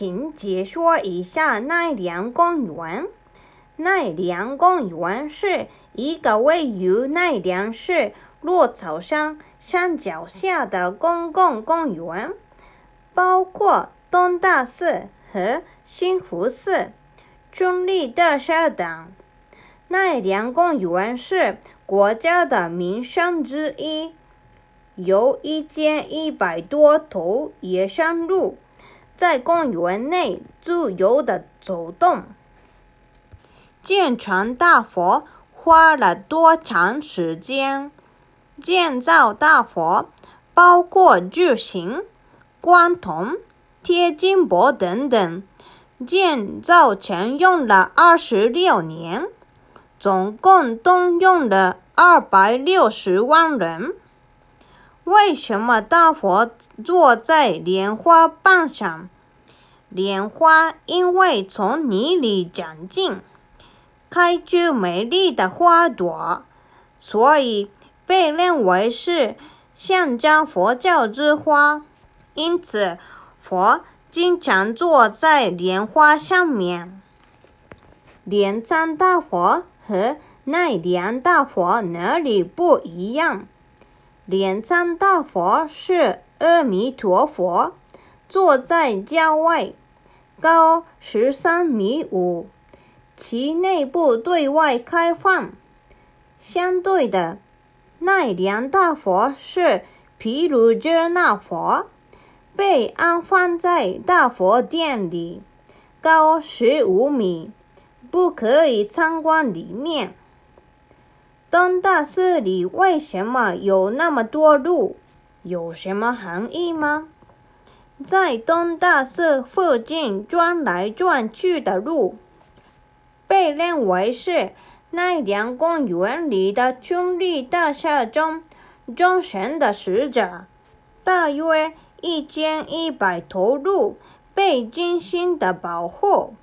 请解说一下奈良公园。奈良公园是一个位于奈良市落草山山脚下的公共公园，包括东大寺和新福寺、中立大社等。奈良公园是国家的名胜之一，有一千一百多头野生鹿在公园内自由的走动。建成大佛花了多长时间？建造大佛包括巨型、光铜、贴金箔等等，建造前用了二十六年。总共动用了二百六十万人。为什么大佛坐在莲花瓣上？莲花因为从泥里长进，开出美丽的花朵，所以被认为是象征佛教之花。因此，佛经常坐在莲花上面。镰仓大佛。和奈良大佛哪里不一样？镰仓大佛是阿弥陀佛坐在郊外，高十三米五，其内部对外开放。相对的，奈良大佛是毗卢遮那佛，被安放在大佛殿里，高十五米。不可以参观里面。东大寺里为什么有那么多路？有什么含义吗？在东大寺附近转来转去的路，被认为是奈良公园里的春立大厦中忠神的使者。大约一千一百头鹿被精心的保护。